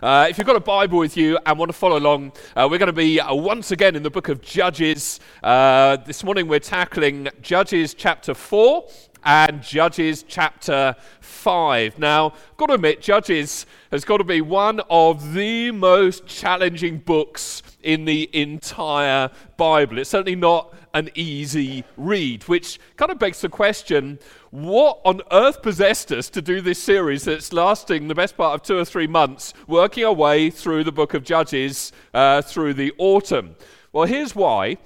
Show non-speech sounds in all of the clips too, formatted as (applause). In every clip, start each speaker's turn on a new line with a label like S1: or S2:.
S1: Uh, if you've got a Bible with you and want to follow along, uh, we're going to be uh, once again in the book of Judges. Uh, this morning we're tackling Judges chapter 4 and Judges chapter 5. Now, I've got to admit, Judges has got to be one of the most challenging books in the entire Bible. It's certainly not an easy read, which kind of begs the question what on earth possessed us to do this series that's lasting the best part of two or three months, working our way through the book of Judges uh, through the autumn? Well, here's why.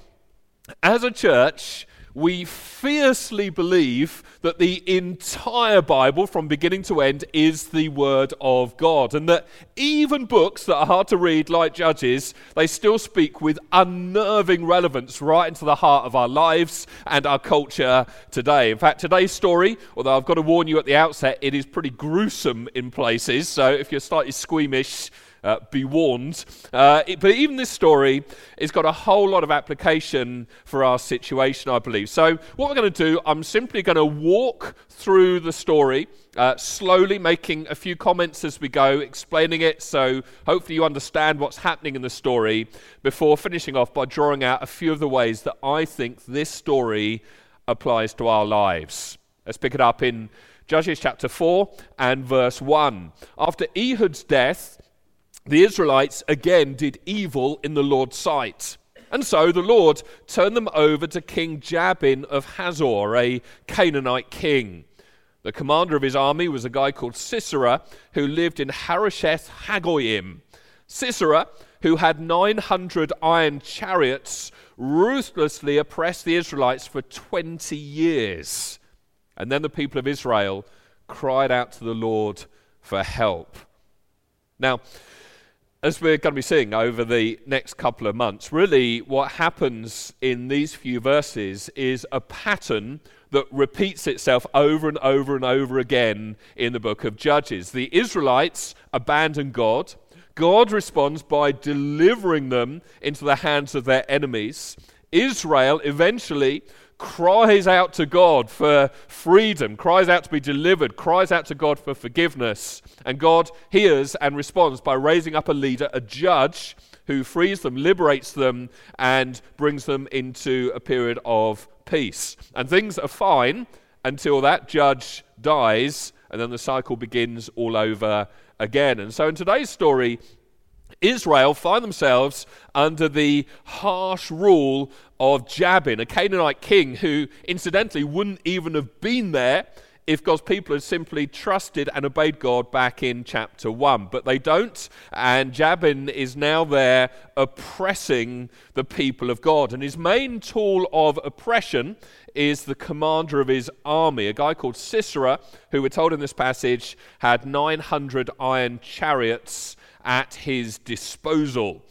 S1: As a church, we fiercely believe that the entire Bible, from beginning to end, is the Word of God. And that even books that are hard to read, like Judges, they still speak with unnerving relevance right into the heart of our lives and our culture today. In fact, today's story, although I've got to warn you at the outset, it is pretty gruesome in places. So if you're slightly squeamish, uh, be warned. Uh, it, but even this story has got a whole lot of application for our situation, I believe. So, what we're going to do, I'm simply going to walk through the story. Uh, slowly making a few comments as we go, explaining it so hopefully you understand what's happening in the story before finishing off by drawing out a few of the ways that I think this story applies to our lives. Let's pick it up in Judges chapter 4 and verse 1. After Ehud's death, the Israelites again did evil in the Lord's sight. And so the Lord turned them over to King Jabin of Hazor, a Canaanite king. The commander of his army was a guy called Sisera, who lived in Harosheth Hagoyim. Sisera, who had 900 iron chariots, ruthlessly oppressed the Israelites for 20 years. And then the people of Israel cried out to the Lord for help. Now, as we're going to be seeing over the next couple of months, really what happens in these few verses is a pattern that repeats itself over and over and over again in the book of Judges. The Israelites abandon God. God responds by delivering them into the hands of their enemies. Israel eventually cries out to God for freedom, cries out to be delivered, cries out to God for forgiveness. And God hears and responds by raising up a leader, a judge, who frees them, liberates them, and brings them into a period of peace. And things are fine until that judge dies, and then the cycle begins all over again. And so in today's story, Israel find themselves under the harsh rule of Jabin, a Canaanite king who, incidentally, wouldn't even have been there if God's people had simply trusted and obeyed God back in chapter 1. But they don't, and Jabin is now there oppressing the people of God. And his main tool of oppression is the commander of his army, a guy called Sisera, who we're told in this passage had 900 iron chariots at his disposal.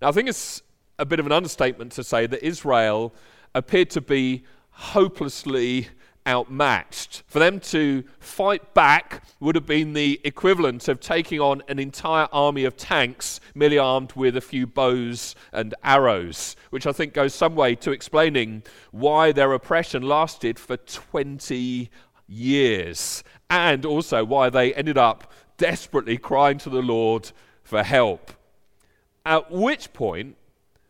S1: Now, I think it's a bit of an understatement to say that Israel appeared to be hopelessly outmatched. For them to fight back would have been the equivalent of taking on an entire army of tanks merely armed with a few bows and arrows, which I think goes some way to explaining why their oppression lasted for 20 years and also why they ended up desperately crying to the Lord for help. At which point,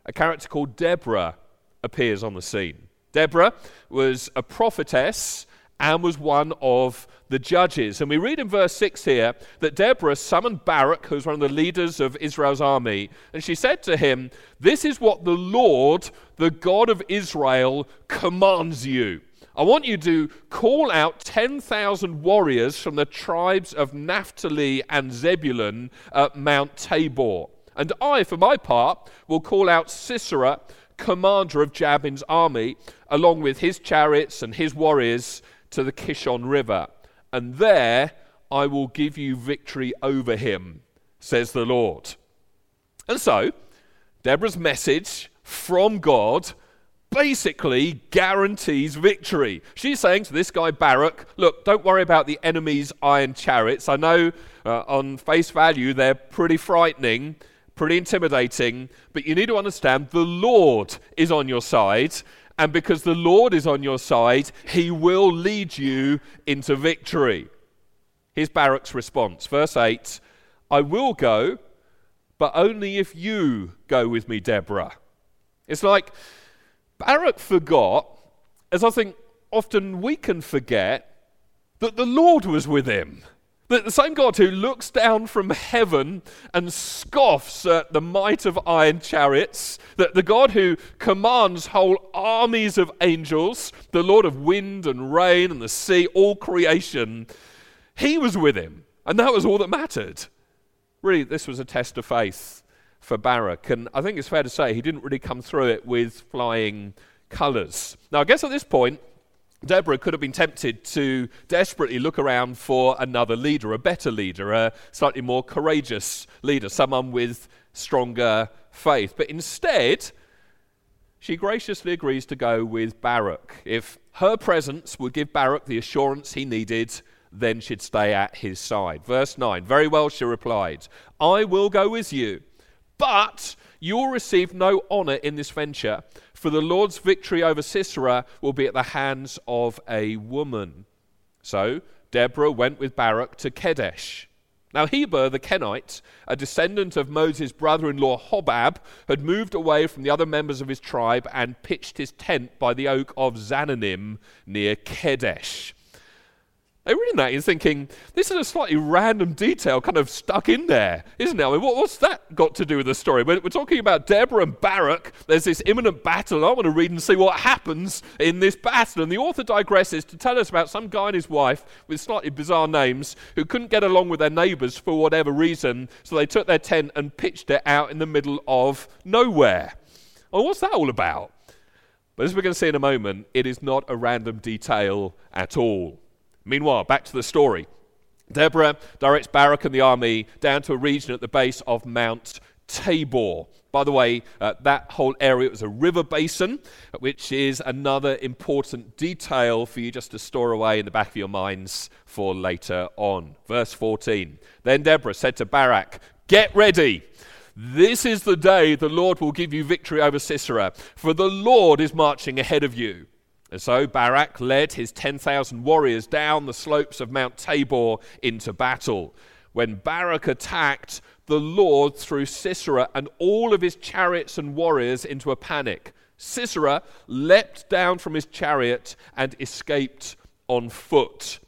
S1: a character called Deborah appears on the scene. Deborah was a prophetess and was one of the judges. And we read in verse 6 here that Deborah summoned Barak, who was one of the leaders of Israel's army, and she said to him, This is what the Lord, the God of Israel, commands you. I want you to call out 10,000 warriors from the tribes of Naphtali and Zebulun at Mount Tabor. And I, for my part, will call out Sisera, commander of Jabin's army, along with his chariots and his warriors to the Kishon River. And there I will give you victory over him, says the Lord. And so, Deborah's message from God basically guarantees victory. She's saying to this guy Barak, look, don't worry about the enemy's iron chariots. I know uh, on face value they're pretty frightening, pretty intimidating, but you need to understand the Lord is on your side. And because the Lord is on your side, he will lead you into victory. Here's Barak's response. Verse 8 I will go but only if you go with me, Deborah. It's like Barak forgot, as I think often we can forget, that the Lord was with him. That the same God who looks down from heaven and scoffs at the might of iron chariots, that the God who commands whole armies of angels, the Lord of wind and rain and the sea, all creation, he was with him. And that was all that mattered. Really, this was a test of faith for Barak. And I think it's fair to say he didn't really come through it with flying colours. Now, I guess at this point, Deborah could have been tempted to desperately look around for another leader, a better leader, a slightly more courageous leader, someone with stronger faith. But instead, she graciously agrees to go with Barak. If her presence would give Barak the assurance he needed, then she'd stay at his side. Verse 9 Very well, she replied, I will go with you, but you will receive no honor in this venture for the Lord's victory over Sisera will be at the hands of a woman. So Deborah went with Barak to Kadesh. Now, Heber the Kenite, a descendant of Moses' brother in law Hobab, had moved away from the other members of his tribe and pitched his tent by the oak of Zaanannim near Reading that you're thinking, this is a slightly random detail kind of stuck in there, isn't it? I mean, what, what's that got to do with the story? We're, we're, talking about Deborah and Barak. There's this imminent battle. I want to read and see what happens in this battle. And the author digresses to tell us about some guy and his wife with slightly bizarre names who couldn't get along with their neighbors for whatever reason. So they took their tent and pitched it out in the middle of nowhere. Well, what's that all about? But as we're going to see in a moment, it is not a random detail at all. Meanwhile, back to the story. Deborah directs Barak and the army down to a region at the base of Mount Tabor. By the way, uh, that whole area was a river basin, which is another important detail for you just to store away in the back of your minds for later on. Verse 14 Then Deborah said to Barak, Get ready. This is the day the Lord will give you victory over Sisera, for the Lord is marching ahead of you. And so Barak led his 10,000 warriors down the slopes of Mount Tabor into battle. When Barak attacked, the Lord threw Sisera and all of his chariots and warriors into a panic. Sisera leapt down from his chariot and escaped on foot.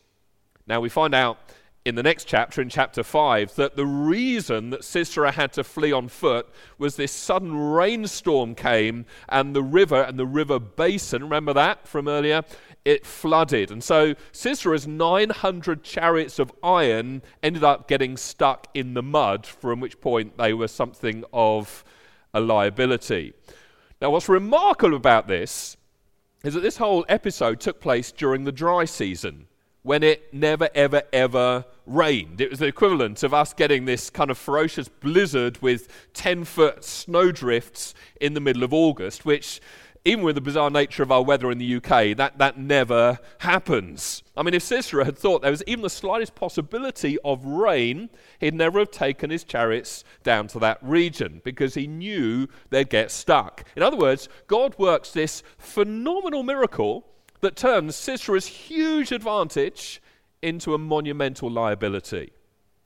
S1: Now we find out in the next chapter, in chapter 5, that the reason that Sisera had to flee on foot was this sudden rainstorm came and the river and the river basin, remember that from earlier? It flooded. And so Sisera's 900 chariots of iron ended up getting stuck in the mud, from which point they were something of a liability. Now, what's remarkable about this is that this whole episode took place during the dry season when it never, ever, ever rained. It was the equivalent of us getting this kind of ferocious blizzard with 10 foot snowdrifts in the middle of August, which, even with the bizarre nature of our weather in the UK, that, that never happens. I mean, if Sisera had thought there was even the slightest possibility of rain, he'd never have taken his chariots down to that region because he knew they'd get stuck. In other words, God works this phenomenal miracle that turns Sisera's huge advantage into a monumental liability.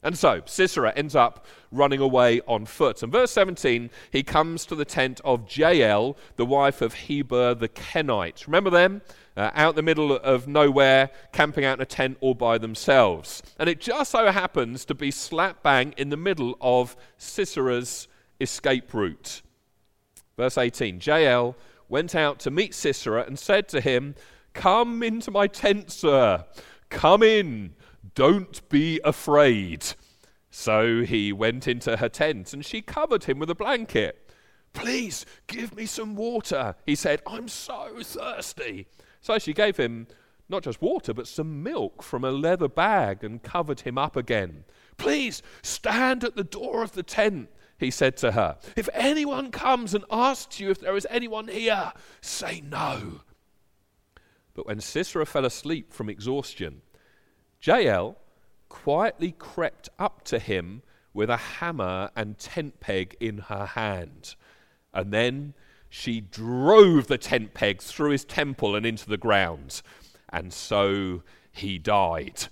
S1: And so Sisera ends up running away on foot. And verse 17, he comes to the tent of Jael, the wife of Heber the Kenite. Remember them? Uh, out the middle of nowhere, camping out in a tent all by themselves. And it just so happens to be slap bang in the middle of Sisera's escape route. Verse 18 Jael went out to meet Sisera and said to him, Come into my tent, sir. Come in. Don't be afraid. So he went into her tent and she covered him with a blanket. Please give me some water, he said. I'm so thirsty. So she gave him not just water, but some milk from a leather bag and covered him up again. Please stand at the door of the tent, he said to her. If anyone comes and asks you if there is anyone here, say no. But when Sisera fell asleep from exhaustion, Jael quietly crept up to him with a hammer and tent peg in her hand. And then she drove the tent peg through his temple and into the ground. And so he died.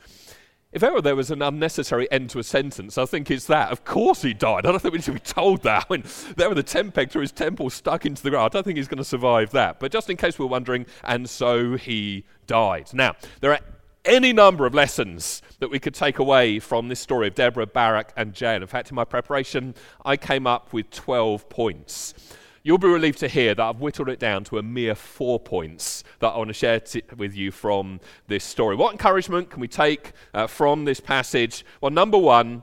S1: If ever there was an unnecessary end to a sentence, I think it's that. Of course he died. I don't think we should be told that. Mean, there were the tent through his temple stuck into the ground. I don't think he's going to survive that. But just in case we're wondering, and so he died. Now, there are any number of lessons that we could take away from this story of Deborah, Barak, and Jael. In fact, in my preparation, I came up with 12 points. You'll be relieved to hear that I've whittled it down to a mere four points that I want to share t- with you from this story. What encouragement can we take uh, from this passage? Well, number one,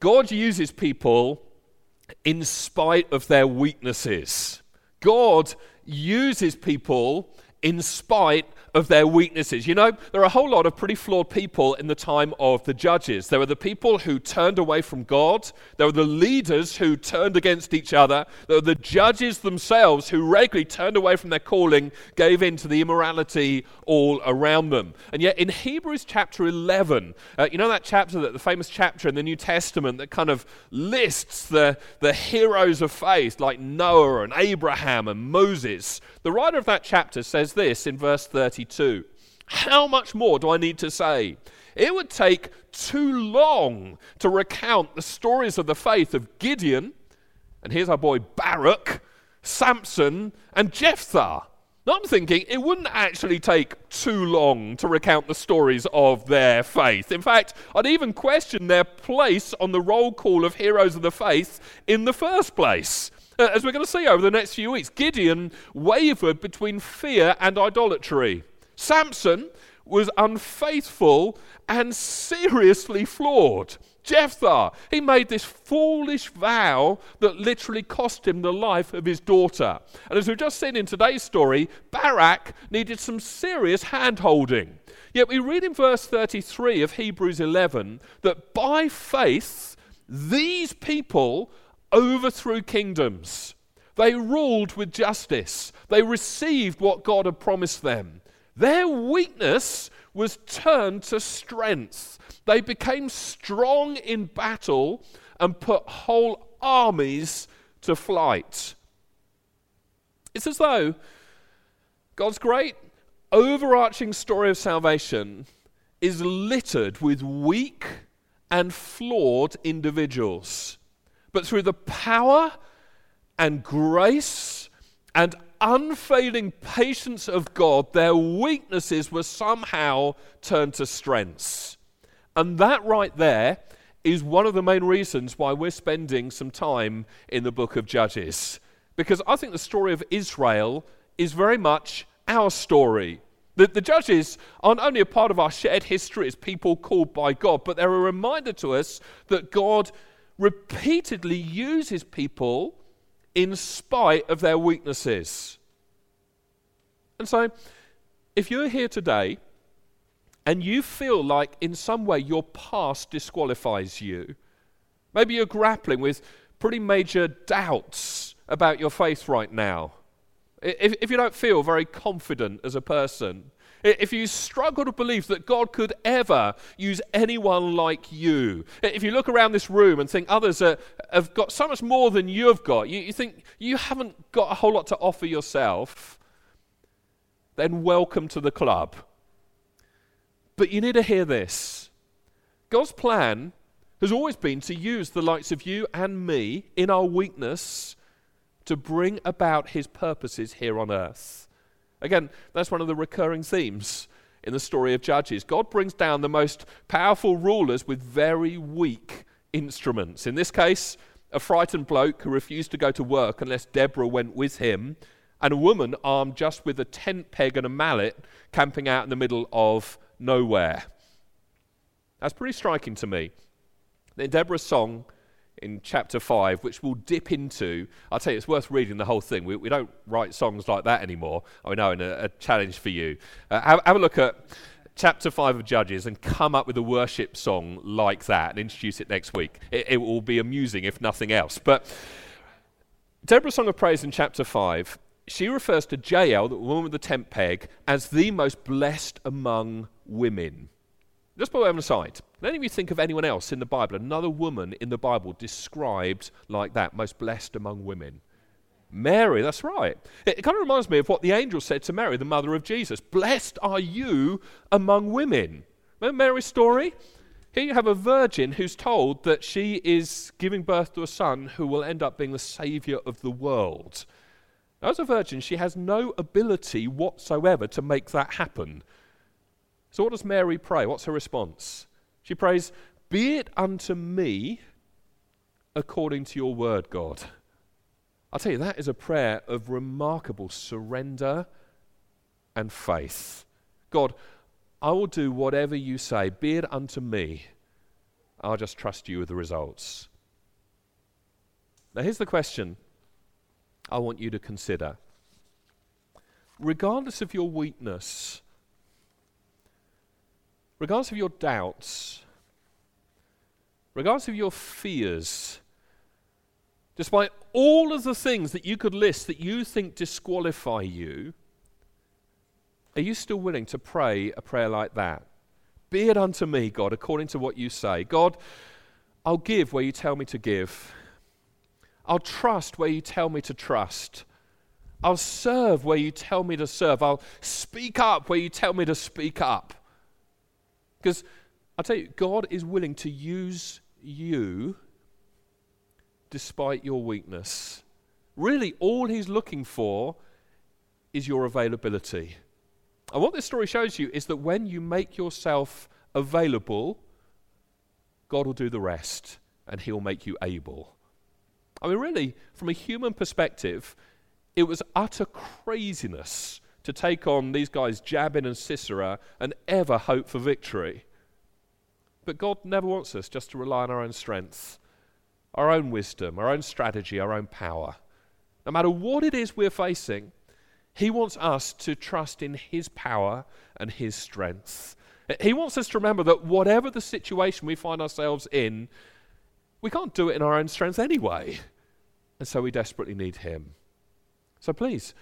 S1: God uses people in spite of their weaknesses. God uses people in spite of their weaknesses. You know, there are a whole lot of pretty flawed people in the time of the judges. There were the people who turned away from God, there were the leaders who turned against each other, there were the judges themselves who regularly turned away from their calling, gave in to the immorality all around them. And yet, in Hebrews chapter 11, uh, you know that chapter, that the famous chapter in the New Testament that kind of lists the, the heroes of faith like Noah and Abraham and Moses. The writer of that chapter says this in verse 30. 22. How much more do I need to say? It would take too long to recount the stories of the faith of Gideon, and here's our boy Barak, Samson, and Jephthah. Now I'm thinking it wouldn't actually take too long to recount the stories of their faith. In fact, I'd even question their place on the roll call of heroes of the faith in the first place. Uh, as we're going to see over the next few weeks, Gideon wavered between fear and idolatry. Samson was unfaithful and seriously flawed. Jephthah, he made this foolish vow that literally cost him the life of his daughter. And as we've just seen in today's story, Barak needed some serious hand holding. Yet we read in verse 33 of Hebrews 11 that by faith, these people overthrew kingdoms. They ruled with justice. They received what God had promised them. Their weakness was turned to strength. They became strong in battle and put whole armies to flight. It's as though God's great overarching story of salvation is littered with weak and flawed individuals. But through the power and grace and unfailing patience of God, their weaknesses were somehow turned to strengths. And that right there is one of the main reasons why we're spending some time in the book of Judges. Because I think the story of Israel is very much our story. The, the, judges aren't only a part of our shared history as people called by God, but they're a reminder to us that God repeatedly uses people in spite of their weaknesses. And so, if you're here today and you feel like in some way your past disqualifies you, maybe you're grappling with pretty major doubts about your faith right now. If, if you don't feel very confident as a person, if you struggle to believe that God could ever use anyone like you, if you look around this room and think others are, have got so much more than you've got, you, you think you haven't got a whole lot to offer yourself, then welcome to the club. But you need to hear this God's plan has always been to use the likes of you and me in our weakness to bring about his purposes here on earth. Again, that's one of the recurring themes in the story of Judges. God brings down the most powerful rulers with very weak instruments. In this case, a frightened bloke who refused to go to work unless Deborah went with him, and a woman armed just with a tent peg and a mallet camping out in the middle of nowhere. That's pretty striking to me. In Deborah's song, in chapter 5, which we'll dip into. I'll tell you, it's worth reading the whole thing. We, we don't write songs like that anymore. I know, and a, a challenge for you. Uh, have, have a look at chapter 5 of Judges and come up with a worship song like that and introduce it next week. It, it will be amusing, if nothing else. But Deborah's Song of Praise in chapter 5, she refers to Jael, the woman with the tent peg, as the most blessed among women. Just by way of an aside, let me think of anyone else in the Bible, another woman in the Bible described like that, most blessed among women. Mary, that's right. It, kind of reminds me of what the angel said to Mary, the mother of Jesus. Blessed are you among women. Remember Mary's story? Here you have a virgin who's told that she is giving birth to a son who will end up being the savior of the world. Now, as a virgin, she has no ability whatsoever to make that happen. So, what does Mary pray? What's her response? She prays, Be it unto me according to your word, God. I'll tell you, that is a prayer of remarkable surrender and faith. God, I will do whatever you say, be it unto me. I'll just trust you with the results. Now, here's the question I want you to consider. Regardless of your weakness, regardless of your doubts, regardless of your fears, despite all of the things that you could list that you think disqualify you, are you still willing to pray a prayer like that? Be it unto me, God, according to what you say. God, I'll give where you tell me to give. I'll trust where you tell me to trust. I'll serve where you tell me to serve. I'll speak up where you tell me to speak up. Because I tell you, God is willing to use you despite your weakness. Really, all He's looking for is your availability. And what this story shows you is that when you make yourself available, God will do the rest and He'll make you able. I mean, really, from a human perspective, it was utter craziness to take on these guys, Jabin and Sisera, and ever hope for victory. But God never wants us just to rely on our own strength, our own wisdom, our own strategy, our own power. No matter what it is we're facing, He wants us to trust in His power and His strength. He wants us to remember that whatever the situation we find ourselves in, we can't do it in our own strength anyway. And so we desperately need Him. So please,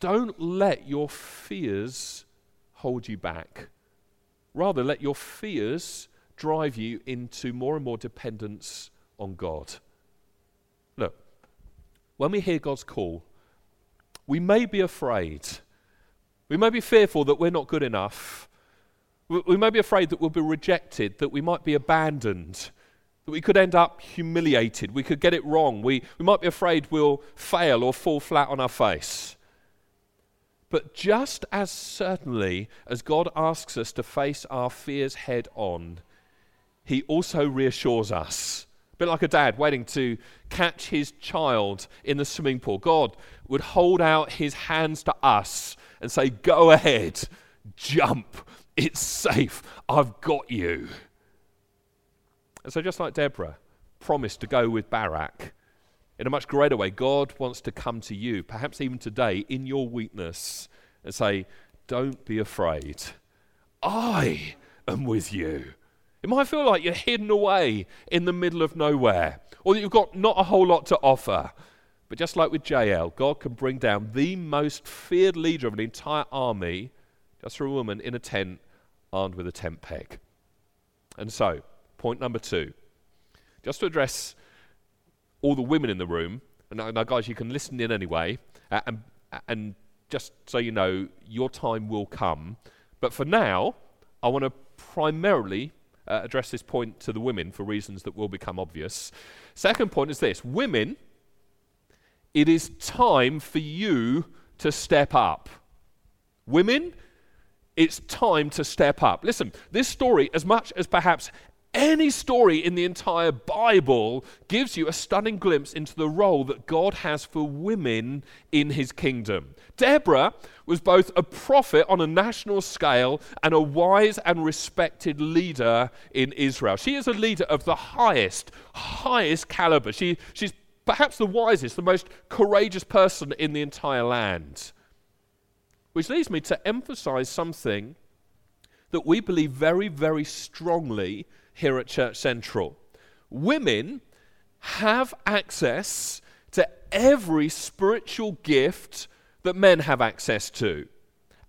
S1: don't let your fears hold you back. Rather, let your fears drive you into more and more dependence on God. Look, when we hear God's call, we may be afraid. We may be fearful that we're not good enough. We may be afraid that we'll be rejected, that we might be abandoned, that we could end up humiliated, we could get it wrong, we, we might be afraid we'll fail or fall flat on our face. But just as certainly as God asks us to face our fears head on, He also reassures us. A bit like a dad waiting to catch his child in the swimming pool. God would hold out His hands to us and say, Go ahead, jump, it's safe, I've got you. And so, just like Deborah promised to go with Barak, in a much greater way, God wants to come to you, perhaps even today, in your weakness, and say, Don't be afraid. I am with you. It might feel like you're hidden away in the middle of nowhere, or that you've got not a whole lot to offer. But just like with Jael, God can bring down the most feared leader of an entire army just for a woman in a tent armed with a tent peg. And so, Point number two, just to address all the women in the room, and now, guys, you can listen in anyway, uh, and, and just so you know, your time will come. But for now, I want to primarily uh, address this point to the women for reasons that will become obvious. Second point is this women, it is time for you to step up. Women, it's time to step up. Listen, this story, as much as perhaps any story in the entire Bible gives you a stunning glimpse into the role that God has for women in his kingdom. Deborah was both a prophet on a national scale and a wise and respected leader in Israel. She is a leader of the highest, highest caliber. She, she's perhaps the wisest, the most courageous person in the entire land. Which leads me to emphasize something that we believe very, very strongly here at Church Central. Women have access to every spiritual gift that men have access to.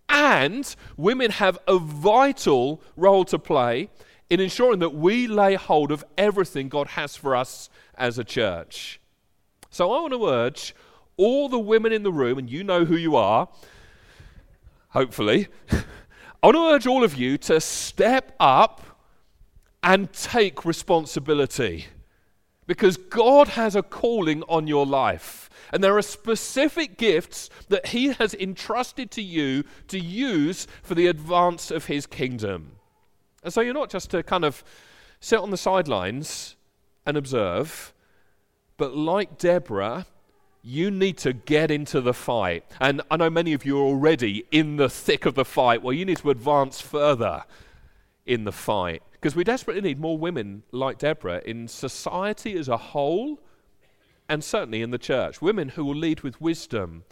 S1: And women have a vital role to play in ensuring that we lay hold of everything God has for us as a church. So I want to urge all the women in the room, and you know who you are, hopefully, (laughs) I want to urge all of you to step up and take responsibility. Because God has a calling on your life. And there are specific gifts that He has entrusted to you to use for the advance of His kingdom. And so you're not just to kind of sit on the sidelines and observe, but like Deborah, you need to get into the fight. And I know many of you are already in the thick of the fight. Well, you need to advance further in the fight. Because we desperately need more women like Deborah in society as a whole and certainly in the church. Women who will lead with wisdom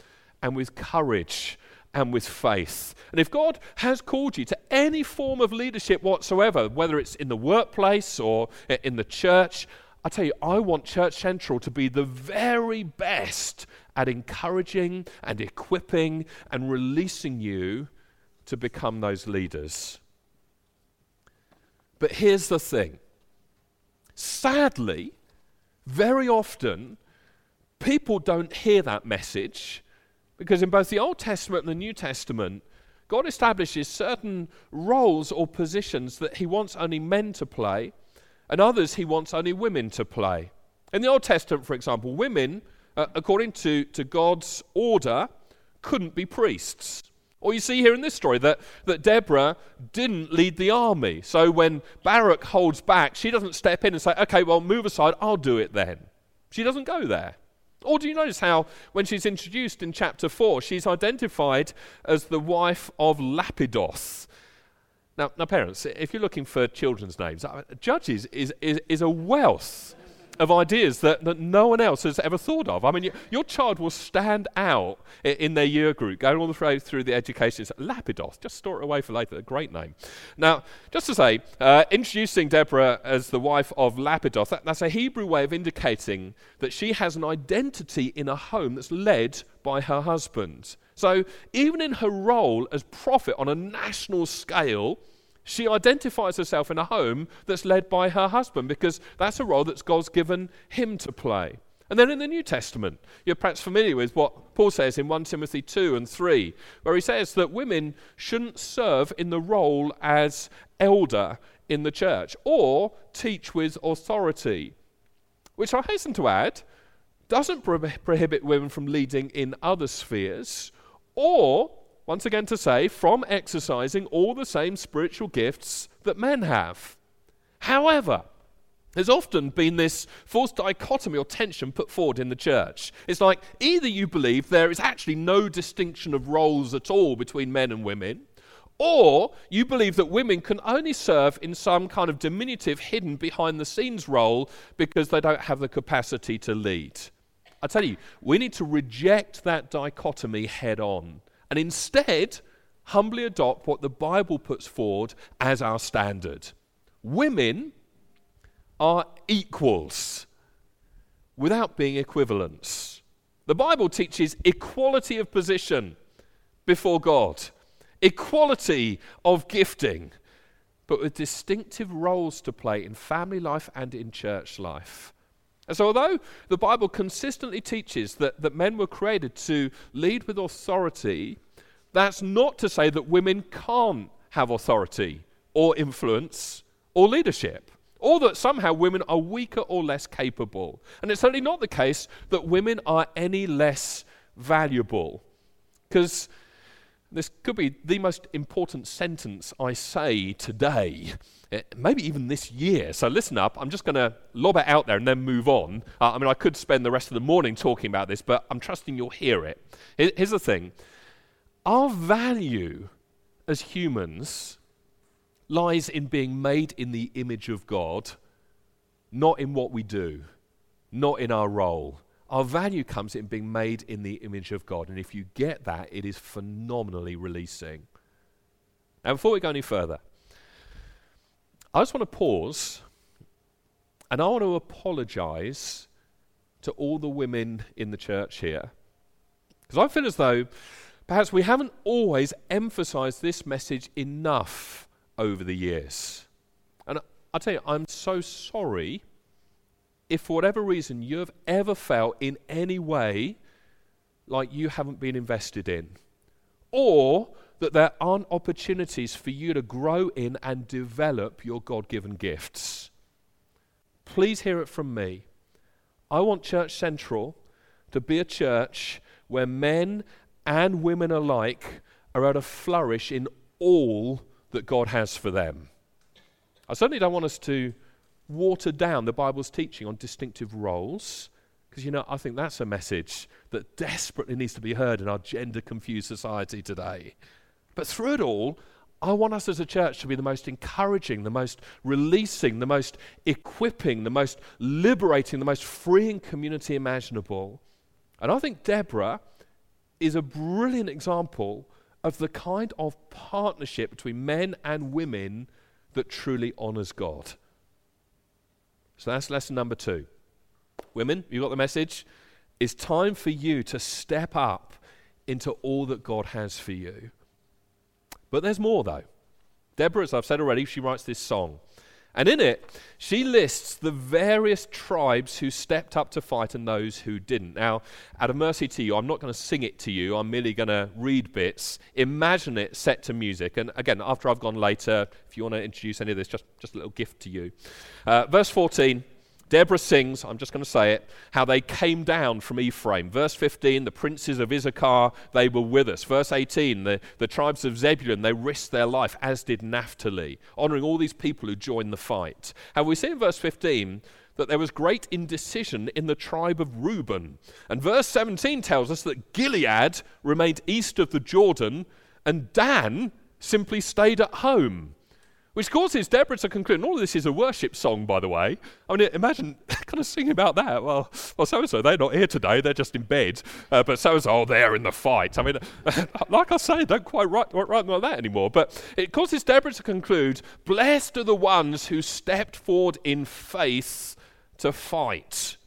S1: and with courage and with faith. And if God has called you to any form of leadership whatsoever, whether it's in the workplace or in the church, I tell you, I want Church Central to be the very best at encouraging and equipping and releasing you to become those leaders. But here's the thing sadly, very often, people don't hear that message because in both the Old Testament and the New Testament, God establishes certain roles or positions that He wants only men to play, and others He wants only women to play. In the Old Testament, for example, women, uh, according to, to God's order, couldn't be priests. Or you see here in this story that, that Deborah didn't lead the army. So when Barak holds back, she doesn't step in and say, okay, well, move aside, I'll do it then. She doesn't go there. Or do you notice how, when she's introduced in chapter 4, she's identified as the wife of Lapidos? Now, now parents, if you're looking for children's names, uh, Judges is, is, is a wealth of ideas that, that no one else has ever thought of. I mean, you, your child will stand out in, in, their year group, going all the way through the education. It's Lapidos, just store it away for later. A great name. Now, just to say, uh, introducing Deborah as the wife of Lapidos, that, that's a Hebrew way of indicating that she has an identity in a home that's led by her husband. So, even in her role as prophet on a national scale, she identifies herself in a home that's led by her husband because that's a role that God's given him to play. And then in the New Testament, you're perhaps familiar with what Paul says in 1 Timothy 2 and 3, where he says that women shouldn't serve in the role as elder in the church or teach with authority, which I hasten to add doesn't pro- prohibit women from leading in other spheres or once again to say, from exercising all the same spiritual gifts that men have. However, there's often been this false dichotomy or tension put forward in the church. It's like either you believe there is actually no distinction of roles at all between men and women, or you believe that women can only serve in some kind of diminutive, hidden behind the scenes role because they don't have the capacity to lead. I tell you, we need to reject that dichotomy head on and instead humbly adopt what the Bible puts forward as our standard. Women are equals without being equivalents. The Bible teaches equality of position before God, equality of gifting, but with distinctive roles to play in family life and in church life. And so, although the Bible consistently teaches that, that men were created to lead with authority, that's not to say that women can't have authority or influence or leadership, or that somehow women are weaker or less capable. And it's certainly not the case that women are any less valuable. Because this could be the most important sentence I say today Eh, maybe even this year. So listen up. I'm just going to lob it out there and then move on. Uh, I mean, I could spend the rest of the morning talking about this, but I'm trusting you'll hear it. Here's the thing our value as humans lies in being made in the image of God, not in what we do, not in our role. Our value comes in being made in the image of God. And if you get that, it is phenomenally releasing. Now, before we go any further, I just want to pause and I want to apologize to all the women in the church here. Because I feel as though perhaps we haven't always emphasized this message enough over the years. And I tell you, I'm so sorry if for whatever reason you have ever felt in any way like you haven't been invested in, or that there aren't opportunities for you to grow in and develop your God given gifts. Please hear it from me. I want Church Central to be a church where men and women alike are able to flourish in all that God has for them. I certainly don't want us to water down the Bible's teaching on distinctive roles, because, you know, I think that's a message that desperately needs to be heard in our gender confused society today. But through it all, I want us as a church to be the most encouraging, the most releasing, the most equipping, the most liberating, the most freeing community imaginable. And I think Deborah is a brilliant example of the kind of partnership between men and women that truly honors God. So that's lesson number two. Women, you got the message? It's time for you to step up into all that God has for you. But there's more, though. Deborah, as I've said already, she writes this song. And in it, she lists the various tribes who stepped up to fight and those who didn't. Now, out of mercy to you, I'm not going to sing it to you. I'm merely going to read bits. Imagine it set to music. And again, after I've gone later, if you want to introduce any of this, just, just a little gift to you. Uh, verse 14 Deborah sings, I'm just going to say it, how they came down from Ephraim. Verse 15, the princes of Issachar, they were with us. Verse 18, the, the tribes of Zebulun, they risked their life, as did Naphtali, honoring all these people who joined the fight. And we see in verse 15 that there was great indecision in the tribe of Reuben. And verse 17 tells us that Gilead remained east of the Jordan, and Dan simply stayed at home. Which causes Deborah to conclude, and all of this is a worship song, by the way. I mean, imagine (laughs) kind of singing about that. Well, well, so and so, they're not here today, they're just in bed. Uh, but so and so, oh, they're in the fight. I mean, (laughs) like I say, don't quite write, write like that anymore. But it causes Deborah to conclude, blessed are the ones who stepped forward in faith to fight.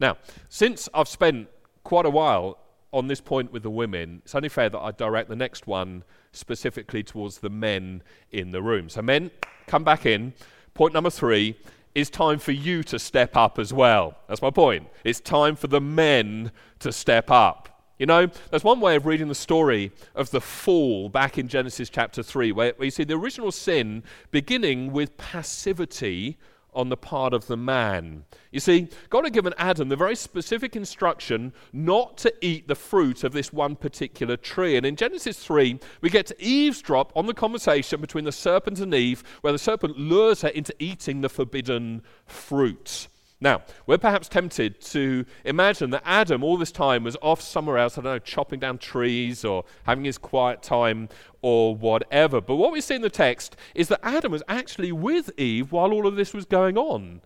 S1: Now, since I've spent quite a while on this point with the women, it's only fair that I direct the next one specifically towards the men in the room. So, men, come back in. Point number three is time for you to step up as well. That's my point. It's time for the men to step up. You know, there's one way of reading the story of the fall back in Genesis chapter 3, where, where you see the original sin beginning with passivity on the part of the man. You see, God had given Adam the very specific instruction not to eat the fruit of this one particular tree. And in Genesis 3, we get to eavesdrop on the conversation between the serpent and Eve, where the serpent lures her into eating the forbidden fruit. Now, we're perhaps tempted to imagine that Adam all this time was off somewhere else, I don't know, chopping down trees or having his quiet time or whatever. But what we see in the text is that Adam was actually with Eve while all of this was going on,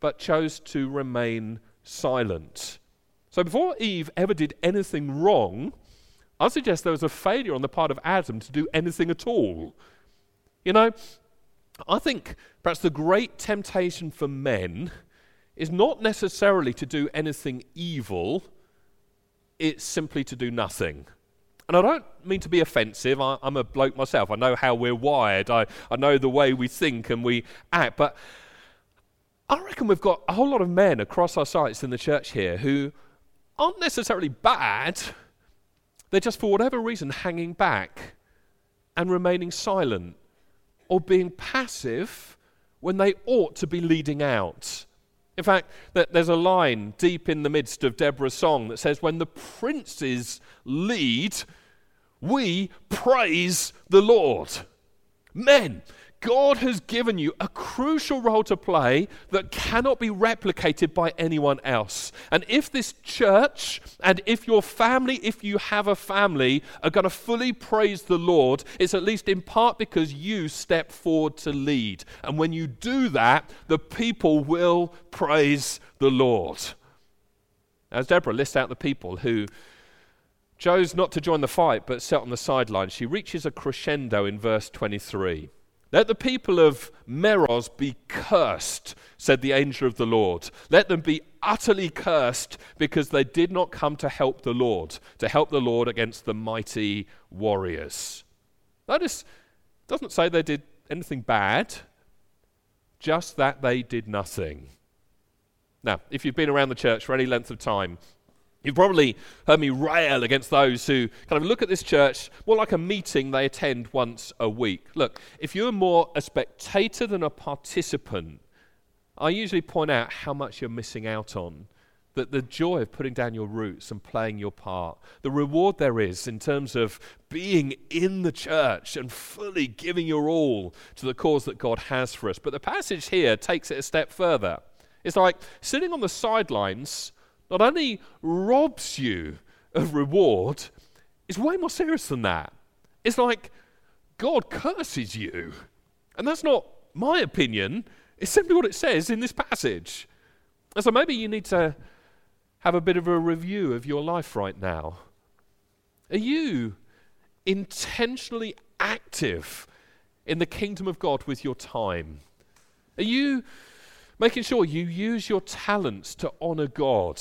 S1: but chose to remain silent. So before Eve ever did anything wrong, I suggest there was a failure on the part of Adam to do anything at all. You know, I think perhaps the great temptation for men is not necessarily to do anything evil, it's simply to do nothing. And I don't mean to be offensive, I, am a bloke myself. I know how we're wired, I, I know the way we think and we act, but I reckon we've got a whole lot of men across our sites in the church here who aren't necessarily bad, they're just for whatever reason hanging back and remaining silent or being passive when they ought to be leading out. In fact, there's a line deep in the midst of Deborah's song that says, When the princes lead, we praise the Lord. Men, God has given you a crucial role to play that cannot be replicated by anyone else. And if this church and if your family, if you have a family, are going to fully praise the Lord, it's at least in part because you step forward to lead. And when you do that, the people will praise the Lord. As Deborah lists out the people who chose not to join the fight but sat on the sidelines, she reaches a crescendo in verse 23. Let the people of Meroz be cursed, said the angel of the Lord. Let them be utterly cursed because they did not come to help the Lord, to help the Lord against the mighty warriors. Notice, doesn't say they did anything bad, just that they did nothing. Now, if you've been around the church for any length of time, You've probably heard me rail against those who kind of look at this church more like a meeting they attend once a week. Look, if you're more a spectator than a participant, I usually point out how much you're missing out on. That the joy of putting down your roots and playing your part, the reward there is in terms of being in the church and fully giving your all to the cause that God has for us. But the passage here takes it a step further. It's like sitting on the sidelines not only robs you of reward, it's way more serious than that. It's like God curses you. And that's not my opinion, it's simply what it says in this passage. And so maybe you need to have a bit of a review of your life right now. Are you intentionally active in the kingdom of God with your time? Are you making sure you use your talents to honor God.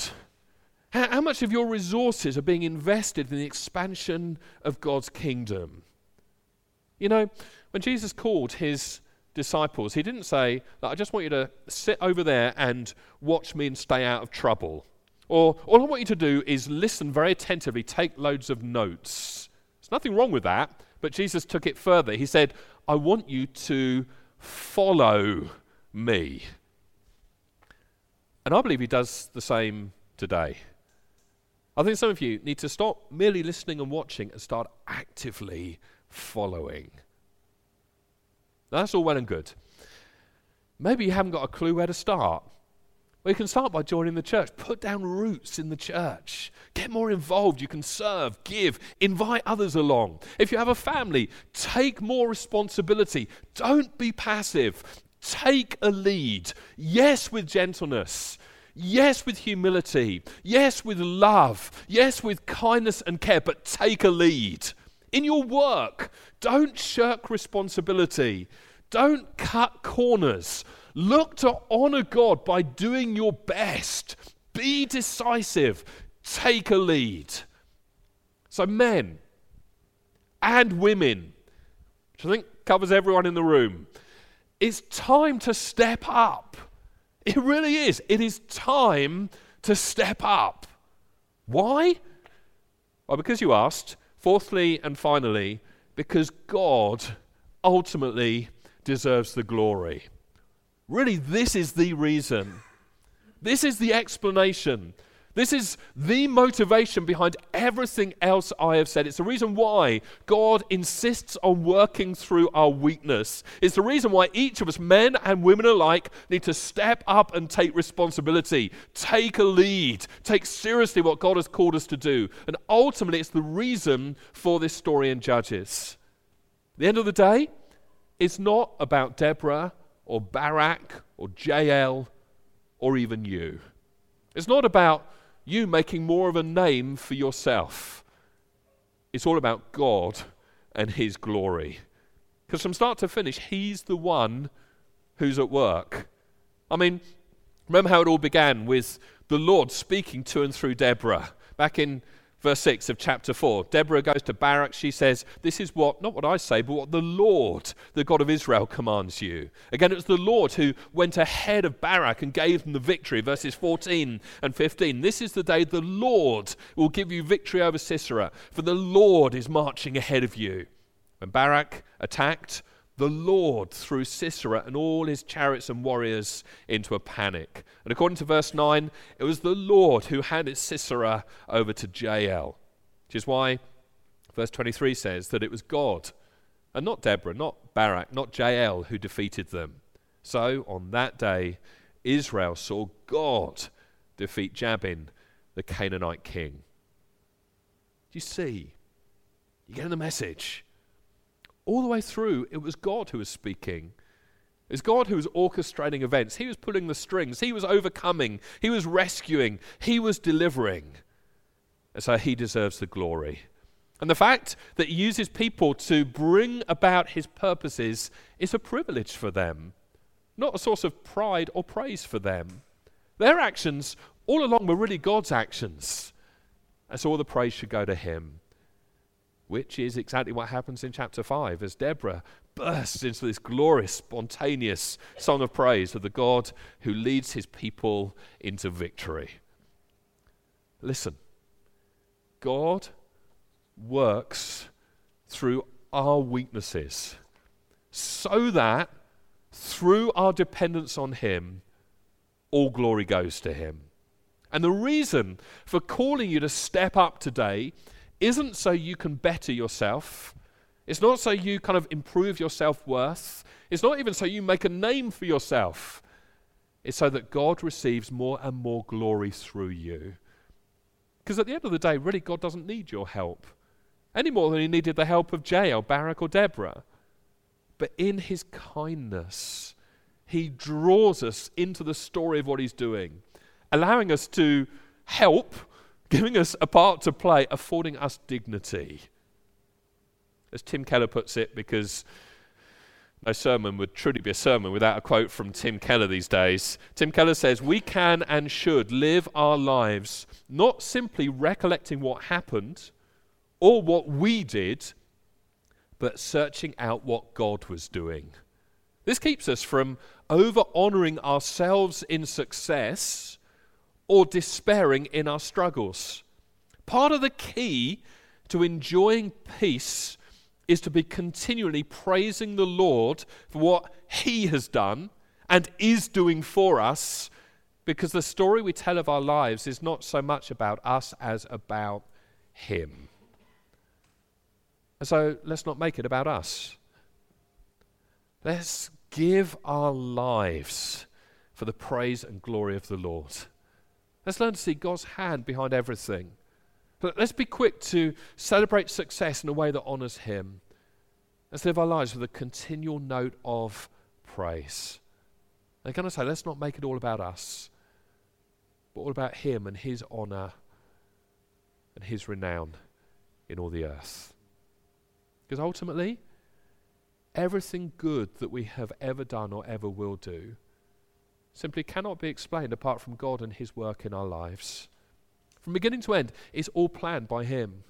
S1: How, how, much of your resources are being invested in the expansion of God's kingdom? You know, when Jesus called his disciples, he didn't say, I just want you to sit over there and watch me and stay out of trouble. Or all I want you to do is listen very attentively, take loads of notes. There's nothing wrong with that, but Jesus took it further. He said, I want you to follow me. And I believe he does the same today. I think some of you need to stop merely listening and watching and start actively following. That's all well and good. Maybe you haven't got a clue where to start. Well, you can start by joining the church. Put down roots in the church. Get more involved. You can serve, give, invite others along. If you have a family, take more responsibility. Don't be passive. Take a lead. Yes, with gentleness. Yes, with humility. Yes, with love. Yes, with kindness and care, but take a lead. In your work, don't shirk responsibility. Don't cut corners. Look to honor God by doing your best. Be decisive. Take a lead. So, men and women, which I think covers everyone in the room, it's time to step up. It really is. It is time to step up. Why? Well, because you asked. Fourthly and finally, because God ultimately deserves the glory. Really, this is the reason. This is the explanation this is the motivation behind everything else I have said. It's the reason why God insists on working through our weakness. It's the reason why each of us, men and women alike, need to step up and take responsibility, take a lead, take seriously what God has called us to do. And ultimately, it's the reason for this story in Judges. At the end of the day, it's not about Deborah or Barak or Jael or even you. It's not about you making more of a name for yourself. It's all about God and His glory. Because from start to finish, He's the one who's at work. I mean, remember how it all began with the Lord speaking to and through Deborah back in verse 6 of chapter 4. Deborah goes to Barak. She says, This is what, not what I say, but what the Lord, the God of Israel, commands you. Again, it was the Lord who went ahead of Barak and gave them the victory. Verses 14 and 15. This is the day the Lord will give you victory over Sisera, for the Lord is marching ahead of you. When Barak attacked, the Lord threw Sisera and all his chariots and warriors into a panic. And according to verse 9, it was the Lord who handed Sisera over to Jael, which is why verse 23 says that it was God and not Deborah, not Barak, not Jael who defeated them. So on that day, Israel saw God defeat Jabin, the Canaanite king. Do you see? You get the message? All the way through, it was God who was speaking. It was God who was orchestrating events. He was pulling the strings. He was overcoming. He was rescuing. He was delivering. And so he deserves the glory. And the fact that he uses people to bring about his purposes is a privilege for them, not a source of pride or praise for them. Their actions all along were really God's actions. And so all the praise should go to him which is exactly what happens in chapter 5 as Deborah bursts into this glorious, spontaneous song of praise of the God who leads his people into victory. Listen, God works through our weaknesses so that through our dependence on Him, all glory goes to Him. And the reason for calling you to step up today isn't so you can better yourself. It's not so you kind of improve your self worth. It's not even so you make a name for yourself. It's so that God receives more and more glory through you. Because at the end of the day, really, God doesn't need your help any more than he needed the help of Jael, Barak, or Deborah. But in his kindness, he draws us into the story of what he's doing, allowing us to help, giving us a part to play, affording us dignity. As Tim Keller puts it, because no sermon would truly be a sermon without a quote from Tim Keller these days. Tim Keller says, We can and should live our lives not simply recollecting what happened or what we did, but searching out what God was doing. This keeps us from over honoring ourselves in success or despairing in our struggles. Part of the key to enjoying peace is to be continually praising the Lord for what He has done and is doing for us, because the story we tell of our lives is not so much about us as about Him. And so let's not make it about us. Let's give our lives for the praise and glory of the Lord. Let's learn to see God's hand behind everything. But let's be quick to celebrate success in a way that honors Him. Let's live our lives with a continual note of praise. They're going to say, let's not make it all about us, but all about Him and His honor and His renown in all the earth. Because ultimately, everything good that we have ever done or ever will do simply cannot be explained apart from God and His work in our lives. From beginning to end, it's all planned by Him.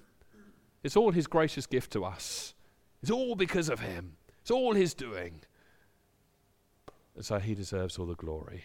S1: It's all His gracious gift to us. It's all because of Him. It's all His doing. And so He deserves all the glory.